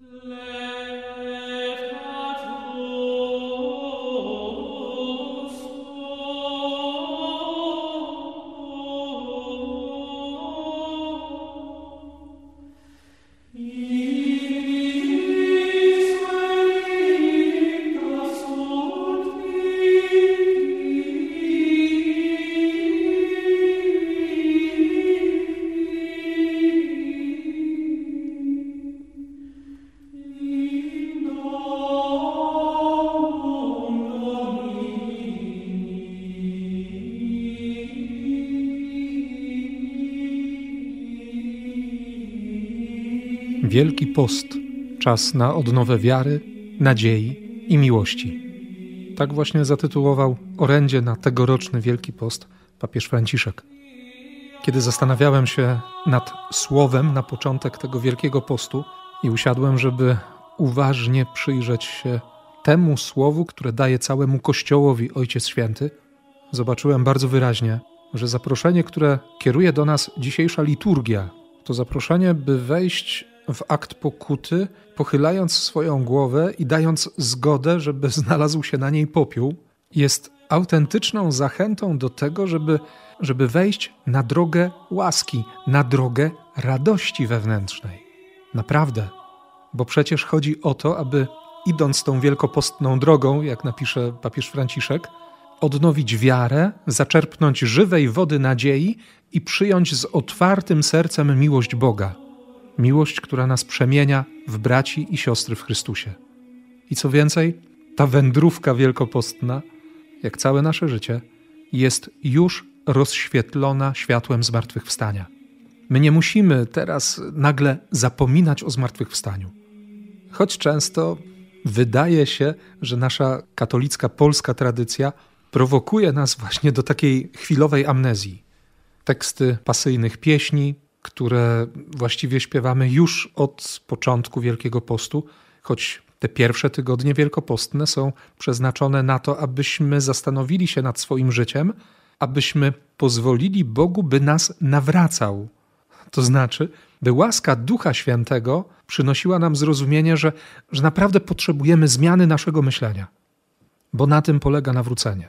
Hmm. Wielki Post czas na odnowę wiary, nadziei i miłości. Tak właśnie zatytułował orędzie na tegoroczny Wielki Post papież Franciszek. Kiedy zastanawiałem się nad słowem na początek tego Wielkiego Postu i usiadłem, żeby uważnie przyjrzeć się temu słowu, które daje całemu Kościołowi Ojciec Święty, zobaczyłem bardzo wyraźnie, że zaproszenie, które kieruje do nas dzisiejsza liturgia, to zaproszenie, by wejść w akt pokuty, pochylając swoją głowę i dając zgodę, żeby znalazł się na niej popiół, jest autentyczną zachętą do tego, żeby, żeby wejść na drogę łaski, na drogę radości wewnętrznej. Naprawdę, bo przecież chodzi o to, aby idąc tą wielkopostną drogą, jak napisze papież Franciszek, odnowić wiarę, zaczerpnąć żywej wody nadziei i przyjąć z otwartym sercem miłość Boga miłość, która nas przemienia w braci i siostry w Chrystusie. I co więcej, ta wędrówka wielkopostna, jak całe nasze życie, jest już rozświetlona światłem zmartwychwstania. My nie musimy teraz nagle zapominać o zmartwychwstaniu. Choć często wydaje się, że nasza katolicka polska tradycja prowokuje nas właśnie do takiej chwilowej amnezji. Teksty pasyjnych pieśni, które właściwie śpiewamy już od początku Wielkiego Postu, choć te pierwsze tygodnie wielkopostne są przeznaczone na to, abyśmy zastanowili się nad swoim życiem, abyśmy pozwolili Bogu, by nas nawracał. To znaczy, by łaska Ducha Świętego przynosiła nam zrozumienie, że, że naprawdę potrzebujemy zmiany naszego myślenia, bo na tym polega nawrócenie.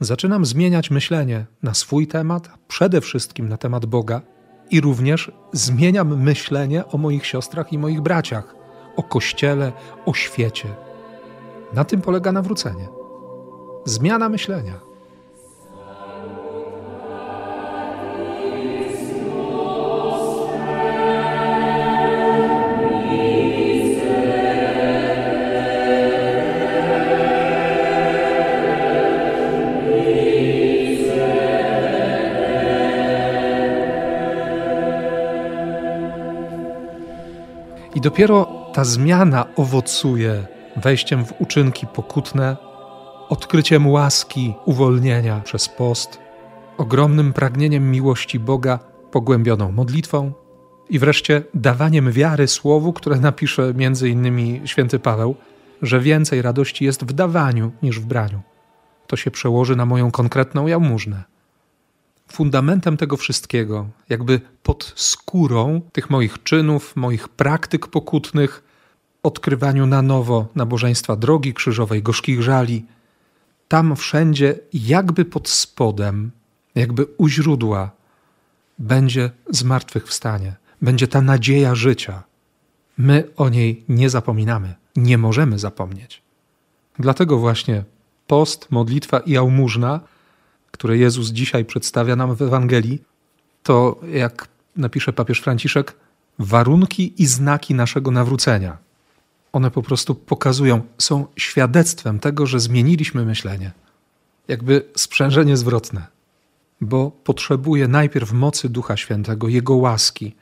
Zaczynam zmieniać myślenie na swój temat, przede wszystkim na temat Boga i również zmieniam myślenie o moich siostrach i moich braciach, o Kościele, o świecie. Na tym polega nawrócenie. Zmiana myślenia. I dopiero ta zmiana owocuje wejściem w uczynki pokutne, odkryciem łaski, uwolnienia przez post, ogromnym pragnieniem miłości Boga, pogłębioną modlitwą i wreszcie dawaniem wiary słowu, które napisze między innymi święty Paweł, że więcej radości jest w dawaniu niż w braniu. To się przełoży na moją konkretną jałmużnę fundamentem tego wszystkiego, jakby pod skórą tych moich czynów, moich praktyk pokutnych, odkrywaniu na nowo nabożeństwa drogi krzyżowej, gorzkich żali, tam wszędzie, jakby pod spodem, jakby u źródła, będzie zmartwychwstanie, będzie ta nadzieja życia. My o niej nie zapominamy, nie możemy zapomnieć. Dlatego właśnie post, modlitwa i jałmużna – które Jezus dzisiaj przedstawia nam w Ewangelii, to jak napisze papież Franciszek, warunki i znaki naszego nawrócenia. One po prostu pokazują, są świadectwem tego, że zmieniliśmy myślenie. Jakby sprzężenie zwrotne. Bo potrzebuje najpierw mocy Ducha Świętego, Jego łaski,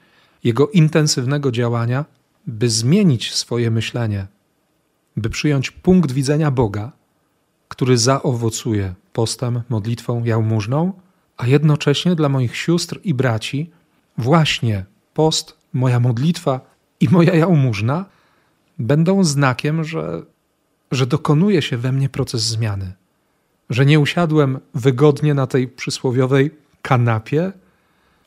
Jego intensywnego działania, by zmienić swoje myślenie, by przyjąć punkt widzenia Boga, który zaowocuje postem, modlitwą, jałmużną, a jednocześnie dla moich sióstr i braci właśnie post, moja modlitwa i moja jałmużna będą znakiem, że, że dokonuje się we mnie proces zmiany. Że nie usiadłem wygodnie na tej przysłowiowej kanapie,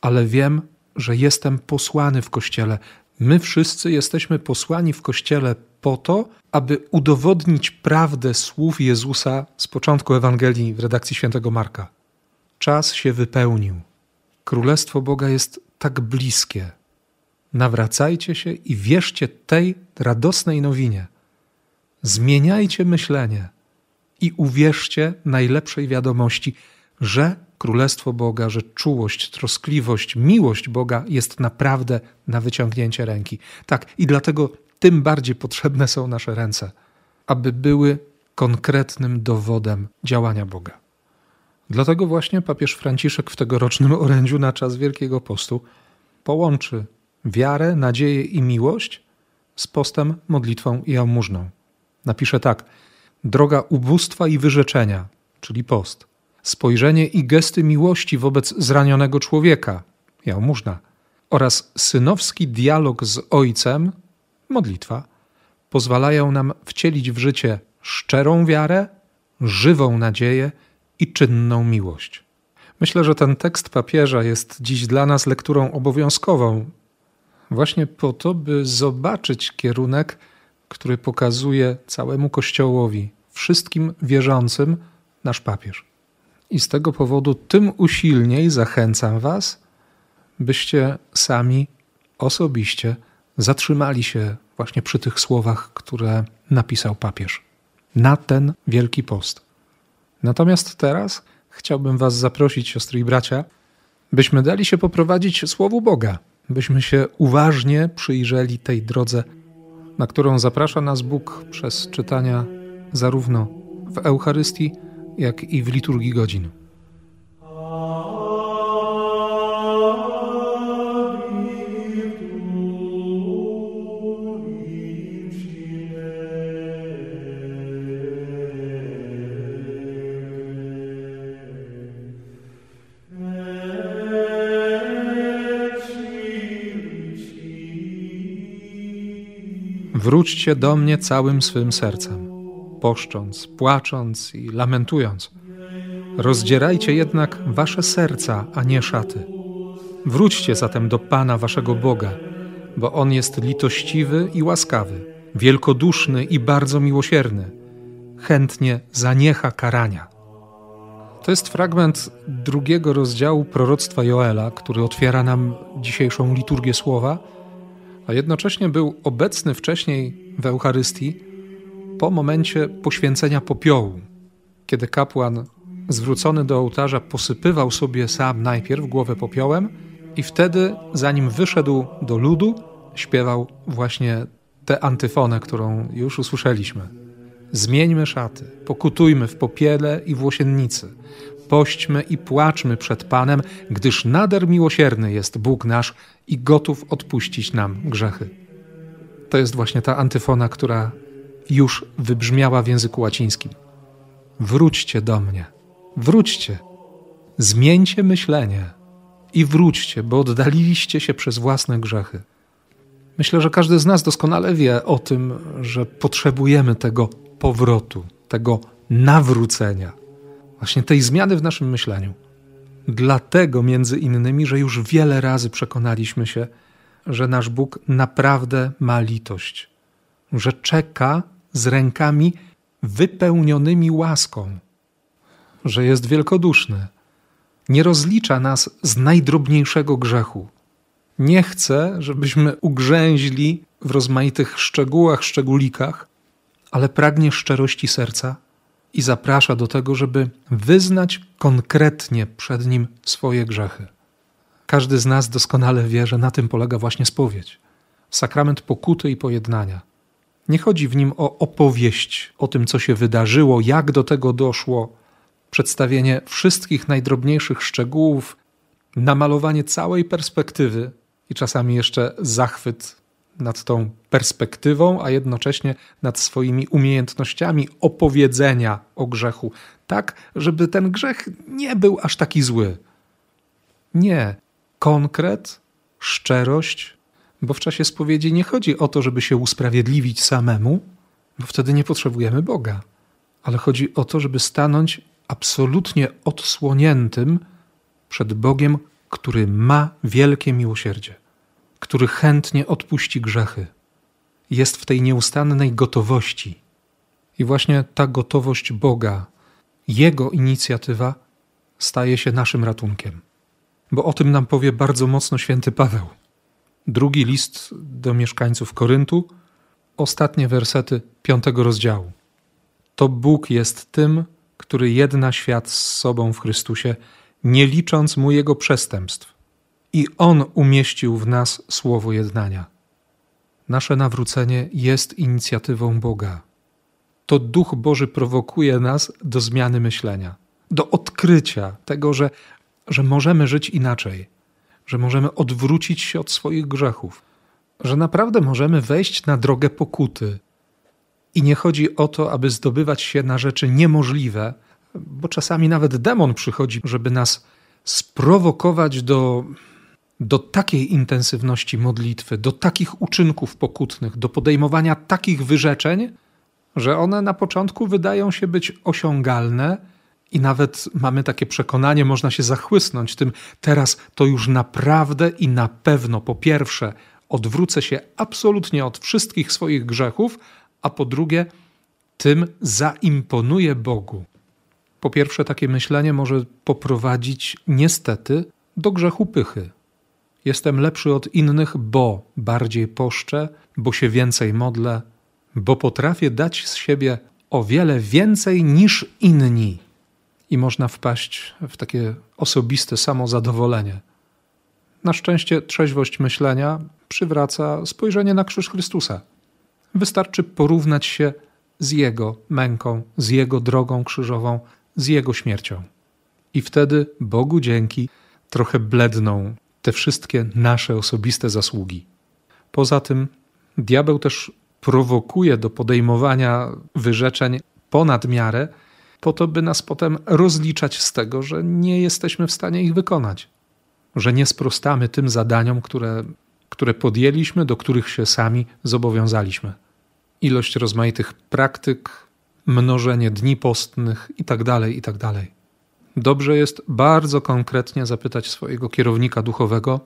ale wiem, że jestem posłany w kościele My wszyscy jesteśmy posłani w Kościele po to, aby udowodnić prawdę słów Jezusa z początku Ewangelii w redakcji świętego Marka. Czas się wypełnił. Królestwo Boga jest tak bliskie. Nawracajcie się i wierzcie tej radosnej nowinie. Zmieniajcie myślenie i uwierzcie najlepszej wiadomości, że Królestwo Boga, że czułość, troskliwość, miłość Boga jest naprawdę na wyciągnięcie ręki. Tak, i dlatego tym bardziej potrzebne są nasze ręce, aby były konkretnym dowodem działania Boga. Dlatego właśnie papież Franciszek w tegorocznym orędziu na czas Wielkiego Postu połączy wiarę, nadzieję i miłość z postem, modlitwą i jałmużną. Napisze tak: droga ubóstwa i wyrzeczenia, czyli post, spojrzenie i gesty miłości wobec zranionego człowieka, jałmużna, oraz synowski dialog z Ojcem, modlitwa, pozwalają nam wcielić w życie szczerą wiarę, żywą nadzieję i czynną miłość. Myślę, że ten tekst papieża jest dziś dla nas lekturą obowiązkową, właśnie po to, by zobaczyć kierunek, który pokazuje całemu Kościołowi, wszystkim wierzącym, nasz papież. I z tego powodu tym usilniej zachęcam Was, byście sami osobiście zatrzymali się właśnie przy tych słowach, które napisał papież na ten Wielki Post. Natomiast teraz chciałbym Was zaprosić, siostry i bracia, byśmy dali się poprowadzić Słowu Boga, byśmy się uważnie przyjrzeli tej drodze, na którą zaprasza nas Bóg przez czytania zarówno w Eucharystii, jak i w liturgii godzin. Wróćcie do mnie całym swym sercem, poszcząc, płacząc i lamentując. Rozdzierajcie jednak wasze serca, a nie szaty. Wróćcie zatem do Pana waszego Boga, bo On jest litościwy i łaskawy, wielkoduszny i bardzo miłosierny, chętnie zaniecha karania. To jest fragment drugiego rozdziału proroctwa Joela, który otwiera nam dzisiejszą liturgię słowa a jednocześnie był obecny wcześniej w Eucharystii po momencie poświęcenia popiołu, kiedy kapłan zwrócony do ołtarza posypywał sobie sam najpierw głowę popiołem i wtedy, zanim wyszedł do ludu, śpiewał właśnie tę antyfonę, którą już usłyszeliśmy. Zmieńmy szaty, pokutujmy w popiele i w łosiennicy, pośćmy i płaczmy przed Panem, gdyż nader miłosierny jest Bóg nasz i gotów odpuścić nam grzechy. To jest właśnie ta antyfona, która już wybrzmiała w języku łacińskim. Wróćcie do mnie, wróćcie, zmieńcie myślenie i wróćcie, bo oddaliliście się przez własne grzechy. Myślę, że każdy z nas doskonale wie o tym, że potrzebujemy tego powrotu, tego nawrócenia właśnie tej zmiany w naszym myśleniu. Dlatego między innymi, że już wiele razy przekonaliśmy się, że nasz Bóg naprawdę ma litość, że czeka z rękami wypełnionymi łaską, że jest wielkoduszny, nie rozlicza nas z najdrobniejszego grzechu. Nie chce, żebyśmy ugrzęźli w rozmaitych szczegółach, szczególikach, ale pragnie szczerości serca i zaprasza do tego, żeby wyznać konkretnie przed Nim swoje grzechy. Każdy z nas doskonale wie, że na tym polega właśnie spowiedź sakrament pokuty i pojednania. Nie chodzi w nim o opowieść o tym, co się wydarzyło, jak do tego doszło, przedstawienie wszystkich najdrobniejszych szczegółów, namalowanie całej perspektywy i czasami jeszcze zachwyt nad tą perspektywą, a jednocześnie nad swoimi umiejętnościami opowiedzenia o grzechu, tak, żeby ten grzech nie był aż taki zły. Nie. Konkret, szczerość, bo w czasie spowiedzi nie chodzi o to, żeby się usprawiedliwić samemu, bo wtedy nie potrzebujemy Boga, ale chodzi o to, żeby stanąć absolutnie odsłoniętym przed Bogiem, który ma wielkie miłosierdzie. Który chętnie odpuści grzechy. Jest w tej nieustannej gotowości. I właśnie ta gotowość Boga, Jego inicjatywa staje się naszym ratunkiem. Bo o tym nam powie bardzo mocno święty Paweł. Drugi list do mieszkańców Koryntu, ostatnie wersety piątego rozdziału. To Bóg jest tym, który jedna świat z sobą w Chrystusie, nie licząc mu jego przestępstw. I On umieścił w nas słowo jednania. Nasze nawrócenie jest inicjatywą Boga. To Duch Boży prowokuje nas do zmiany myślenia, do odkrycia tego, że, że możemy żyć inaczej, że możemy odwrócić się od swoich grzechów, że naprawdę możemy wejść na drogę pokuty. I nie chodzi o to, aby zdobywać się na rzeczy niemożliwe, bo czasami nawet demon przychodzi, żeby nas sprowokować do, do takiej intensywności modlitwy, do takich uczynków pokutnych, do podejmowania takich wyrzeczeń, że one na początku wydają się być osiągalne i nawet mamy takie przekonanie, można się zachłysnąć tym, teraz to już naprawdę i na pewno po pierwsze odwrócę się absolutnie od wszystkich swoich grzechów, a po drugie tym zaimponuję Bogu. Po pierwsze, takie myślenie może poprowadzić niestety do grzechu pychy. Jestem lepszy od innych, bo bardziej poszczę, bo się więcej modlę, bo potrafię dać z siebie o wiele więcej niż inni. I można wpaść w takie osobiste samozadowolenie. Na szczęście trzeźwość myślenia przywraca spojrzenie na krzyż Chrystusa. Wystarczy porównać się z Jego męką, z Jego drogą krzyżową, z Jego śmiercią. I wtedy Bogu dzięki trochę bledną te wszystkie nasze osobiste zasługi. Poza tym diabeł też prowokuje do podejmowania wyrzeczeń ponad miarę, po to, by nas potem rozliczać z tego, że nie jesteśmy w stanie ich wykonać, że nie sprostamy tym zadaniom, które, które podjęliśmy, do których się sami zobowiązaliśmy. Ilość rozmaitych praktyk, mnożenie dni postnych itd., tak itd. Dobrze jest bardzo konkretnie zapytać swojego kierownika duchowego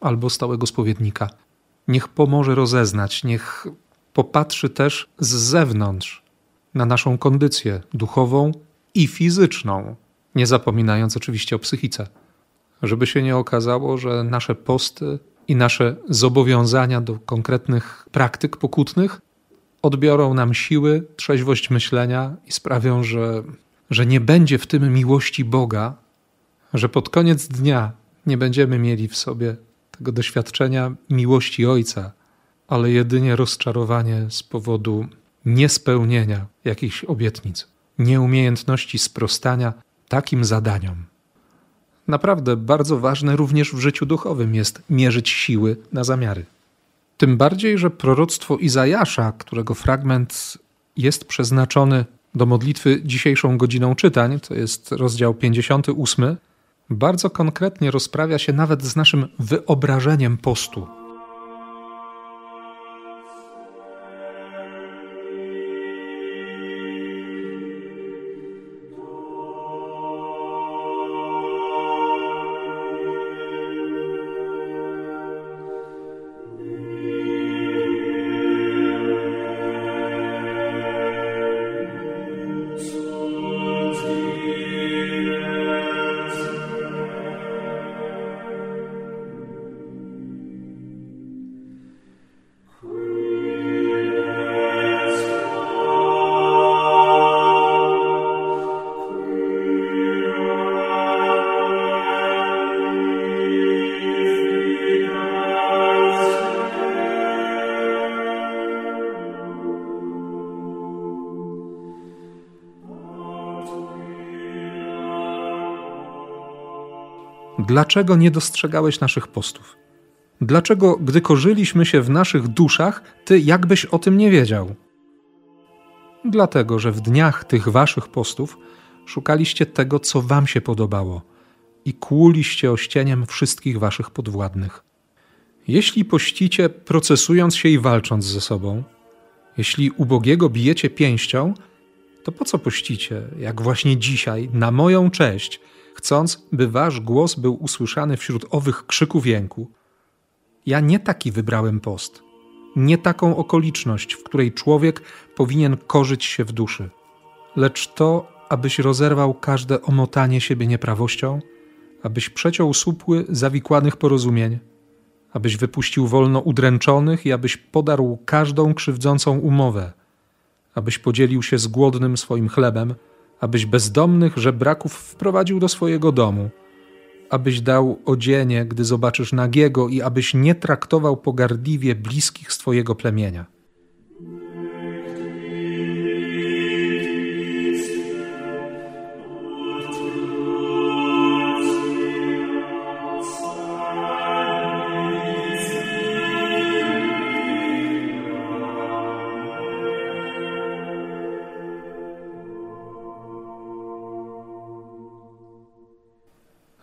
albo stałego spowiednika. Niech pomoże rozeznać, niech popatrzy też z zewnątrz na naszą kondycję duchową i fizyczną, nie zapominając oczywiście o psychice. Żeby się nie okazało, że nasze posty i nasze zobowiązania do konkretnych praktyk pokutnych odbiorą nam siły, trzeźwość myślenia i sprawią, że, że nie będzie w tym miłości Boga, że pod koniec dnia nie będziemy mieli w sobie tego doświadczenia miłości Ojca, ale jedynie rozczarowanie z powodu niespełnienia jakichś obietnic, nieumiejętności sprostania takim zadaniom. Naprawdę bardzo ważne również w życiu duchowym jest mierzyć siły na zamiary. Tym bardziej, że proroctwo Izajasza, którego fragment jest przeznaczony do modlitwy dzisiejszą godziną czytań, to jest rozdział 58, bardzo konkretnie rozprawia się nawet z naszym wyobrażeniem postu. Dlaczego nie dostrzegałeś naszych postów? Dlaczego, gdy korzyliśmy się w naszych duszach, ty jakbyś o tym nie wiedział? Dlatego, że w dniach tych waszych postów szukaliście tego, co wam się podobało i kłuliście ościeniem wszystkich waszych podwładnych. Jeśli pościcie, procesując się i walcząc ze sobą, jeśli ubogiego bijecie pięścią, to po co pościcie, jak właśnie dzisiaj, na moją cześć, chcąc, by wasz głos był usłyszany wśród owych krzyków jęku. Ja nie taki wybrałem post, nie taką okoliczność, w której człowiek powinien korzyć się w duszy, lecz to, abyś rozerwał każde omotanie siebie nieprawością, abyś przeciął słupły zawikłanych porozumień, abyś wypuścił wolno udręczonych i abyś podarł każdą krzywdzącą umowę, abyś podzielił się z głodnym swoim chlebem, abyś bezdomnych żebraków wprowadził do swojego domu, abyś dał odzienie, gdy zobaczysz nagiego i abyś nie traktował pogardliwie bliskich z twojego plemienia.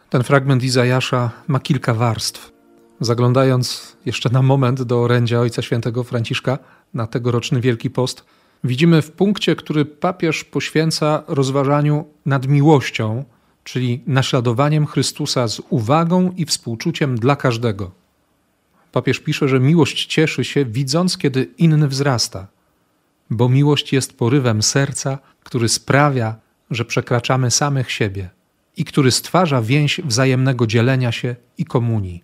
Ten fragment Izajasza ma kilka warstw. Zaglądając jeszcze na moment do orędzia Ojca Świętego Franciszka na tegoroczny Wielki Post, widzimy w punkcie, który papież poświęca rozważaniu nad miłością, czyli naśladowaniem Chrystusa z uwagą i współczuciem dla każdego. Papież pisze, że miłość cieszy się, widząc, kiedy inny wzrasta, bo miłość jest porywem serca, który sprawia, że przekraczamy samych siebie i który stwarza więź wzajemnego dzielenia się i komunii.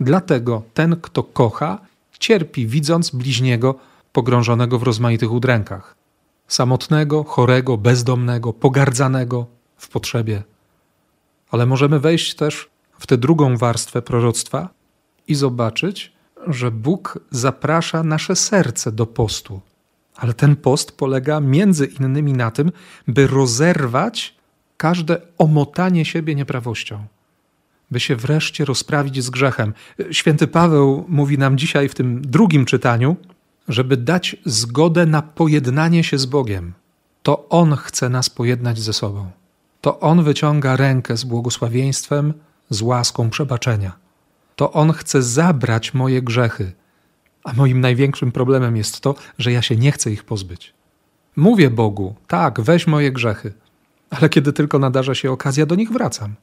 Dlatego ten, kto kocha, cierpi, widząc bliźniego pogrążonego w rozmaitych udrękach, samotnego, chorego, bezdomnego, pogardzanego w potrzebie. Ale możemy wejść też w tę drugą warstwę proroctwa i zobaczyć, że Bóg zaprasza nasze serce do postu. Ale ten post polega między innymi na tym, by rozerwać każde omotanie siebie nieprawością, by się wreszcie rozprawić z grzechem. Święty Paweł mówi nam dzisiaj w tym drugim czytaniu, żeby dać zgodę na pojednanie się z Bogiem. To On chce nas pojednać ze sobą. To On wyciąga rękę z błogosławieństwem, z łaską przebaczenia. To On chce zabrać moje grzechy, a moim największym problemem jest to, że ja się nie chcę ich pozbyć. Mówię Bogu, tak, weź moje grzechy, ale kiedy tylko nadarza się okazja, do nich wracam.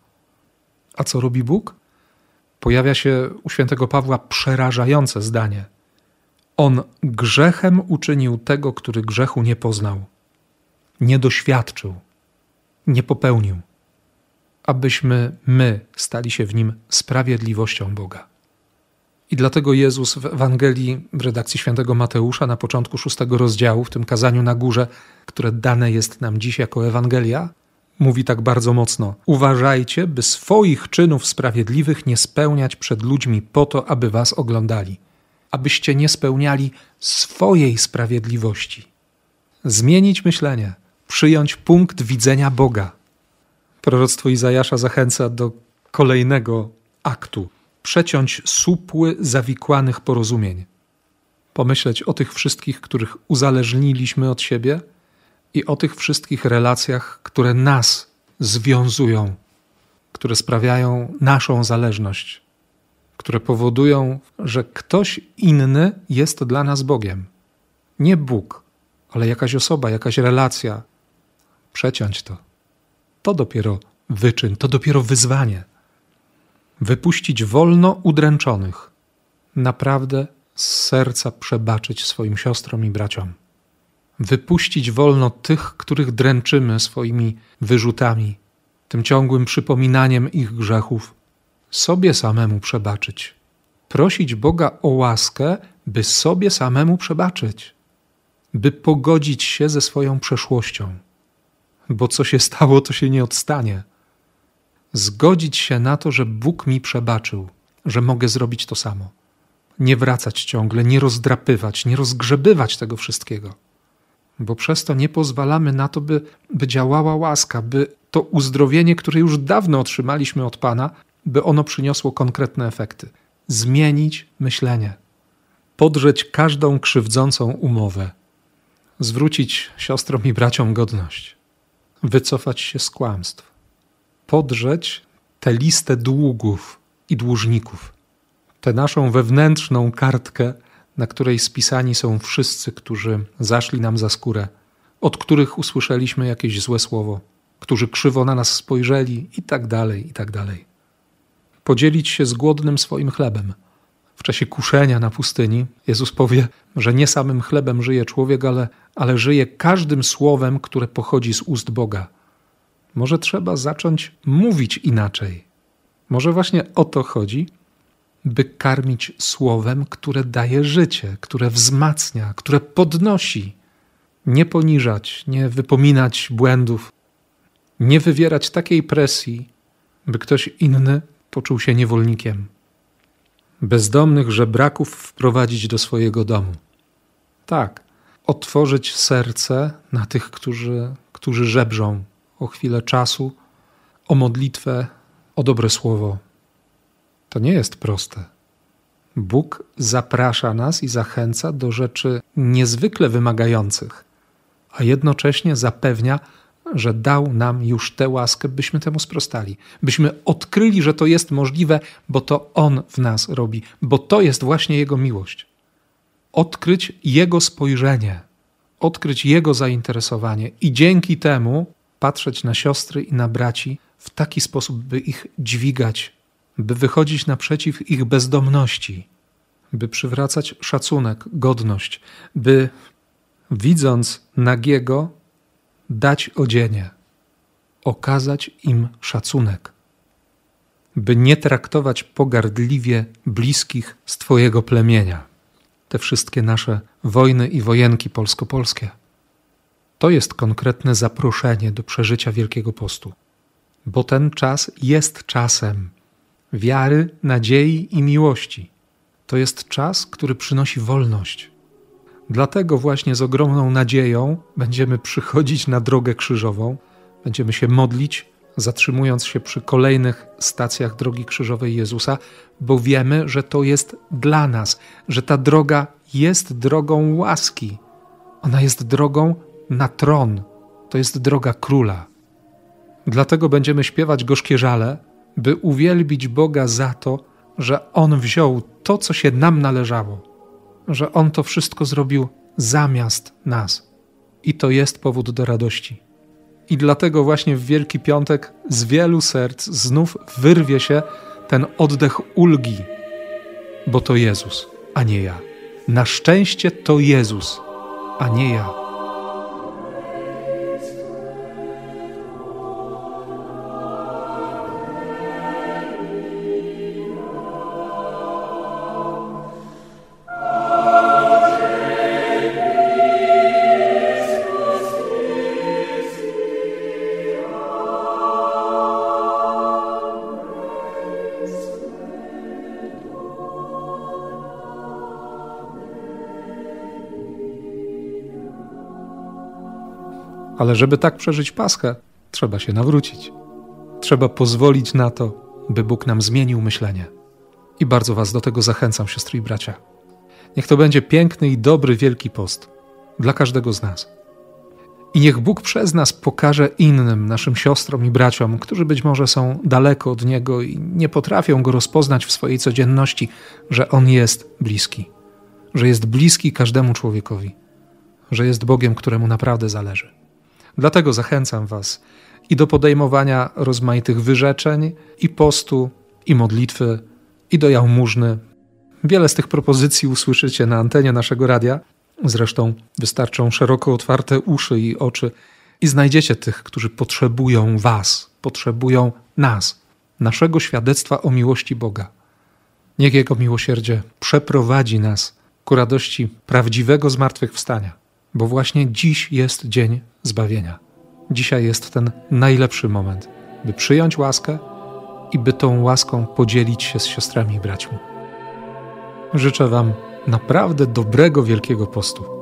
A co robi Bóg? Pojawia się u świętego Pawła przerażające zdanie. On grzechem uczynił tego, który grzechu nie poznał, nie doświadczył, nie popełnił, abyśmy my stali się w nim sprawiedliwością Boga. I dlatego Jezus w Ewangelii w redakcji świętego Mateusza na początku szóstego rozdziału, w tym kazaniu na górze, które dane jest nam dziś jako Ewangelia, mówi tak bardzo mocno: Uważajcie, by swoich czynów sprawiedliwych nie spełniać przed ludźmi po to, aby was oglądali, abyście nie spełniali swojej sprawiedliwości. Zmienić myślenie, przyjąć punkt widzenia Boga. Proroctwo Izajasza zachęca do kolejnego aktu przeciąć supły zawikłanych porozumień. Pomyśleć o tych wszystkich, których uzależniliśmy od siebie i o tych wszystkich relacjach, które nas związują, które sprawiają naszą zależność, które powodują, że ktoś inny jest dla nas Bogiem. Nie Bóg, ale jakaś osoba, jakaś relacja. Przeciąć to. To dopiero wyczyn, to dopiero wyzwanie wypuścić wolno udręczonych, naprawdę z serca przebaczyć swoim siostrom i braciom, wypuścić wolno tych, których dręczymy swoimi wyrzutami, tym ciągłym przypominaniem ich grzechów, sobie samemu przebaczyć, prosić Boga o łaskę, by sobie samemu przebaczyć, by pogodzić się ze swoją przeszłością, bo co się stało, to się nie odstanie zgodzić się na to, że Bóg mi przebaczył, że mogę zrobić to samo. Nie wracać ciągle, nie rozdrapywać, nie rozgrzebywać tego wszystkiego, bo przez to nie pozwalamy na to, by, by działała łaska, by to uzdrowienie, które już dawno otrzymaliśmy od Pana, by ono przyniosło konkretne efekty. Zmienić myślenie, podrzeć każdą krzywdzącą umowę, zwrócić siostrom i braciom godność, wycofać się z kłamstw podrzeć tę listę długów i dłużników, tę naszą wewnętrzną kartkę, na której spisani są wszyscy, którzy zaszli nam za skórę, od których usłyszeliśmy jakieś złe słowo, którzy krzywo na nas spojrzeli i tak dalej, i tak dalej. Podzielić się z głodnym swoim chlebem. W czasie kuszenia na pustyni, Jezus powie, że nie samym chlebem żyje człowiek, ale, ale żyje każdym słowem, które pochodzi z ust Boga. Może trzeba zacząć mówić inaczej. Może właśnie o to chodzi, by karmić słowem, które daje życie, które wzmacnia, które podnosi. Nie poniżać, nie wypominać błędów, nie wywierać takiej presji, by ktoś inny poczuł się niewolnikiem. Bezdomnych żebraków wprowadzić do swojego domu. Tak, otworzyć serce na tych, którzy, którzy żebrzą o chwilę czasu, o modlitwę, o dobre słowo. To nie jest proste. Bóg zaprasza nas i zachęca do rzeczy niezwykle wymagających, a jednocześnie zapewnia, że dał nam już tę łaskę, byśmy temu sprostali, byśmy odkryli, że to jest możliwe, bo to On w nas robi, bo to jest właśnie Jego miłość. Odkryć Jego spojrzenie, odkryć Jego zainteresowanie i dzięki temu patrzeć na siostry i na braci w taki sposób, by ich dźwigać, by wychodzić naprzeciw ich bezdomności, by przywracać szacunek, godność, by widząc nagiego, dać odzienie, okazać im szacunek, by nie traktować pogardliwie bliskich z Twojego plemienia. Te wszystkie nasze wojny i wojenki polsko-polskie. To jest konkretne zaproszenie do przeżycia Wielkiego Postu, bo ten czas jest czasem wiary, nadziei i miłości. To jest czas, który przynosi wolność Dlatego właśnie z ogromną nadzieją będziemy przychodzić na drogę krzyżową, będziemy się modlić, zatrzymując się przy kolejnych stacjach drogi krzyżowej Jezusa, bo wiemy, że to jest dla nas, że ta droga jest drogą łaski. Ona jest drogą na tron, to jest droga króla. Dlatego będziemy śpiewać gorzkie żale, by uwielbić Boga za to, że On wziął to, co się nam należało że On to wszystko zrobił zamiast nas. I to jest powód do radości. I dlatego właśnie w Wielki Piątek z wielu serc znów wyrwie się ten oddech ulgi, bo to Jezus, a nie ja. Na szczęście to Jezus, a nie ja. Żeby tak przeżyć Paschę, trzeba się nawrócić. Trzeba pozwolić na to, by Bóg nam zmienił myślenie. I bardzo Was do tego zachęcam, siostry i bracia. Niech to będzie piękny i dobry Wielki Post dla każdego z nas. I niech Bóg przez nas pokaże innym, naszym siostrom i braciom, którzy być może są daleko od Niego i nie potrafią Go rozpoznać w swojej codzienności, że On jest bliski, że jest bliski każdemu człowiekowi, że jest Bogiem, któremu naprawdę zależy. Dlatego zachęcam Was i do podejmowania rozmaitych wyrzeczeń, i postu, i modlitwy, i do jałmużny. Wiele z tych propozycji usłyszycie na antenie naszego radia. Zresztą wystarczą szeroko otwarte uszy i oczy i znajdziecie tych, którzy potrzebują Was, potrzebują nas, naszego świadectwa o miłości Boga. Niech Jego miłosierdzie przeprowadzi nas ku radości prawdziwego zmartwychwstania bo właśnie dziś jest dzień zbawienia. Dzisiaj jest ten najlepszy moment, by przyjąć łaskę i by tą łaską podzielić się z siostrami i braćmi. Życzę Wam naprawdę dobrego Wielkiego Postu.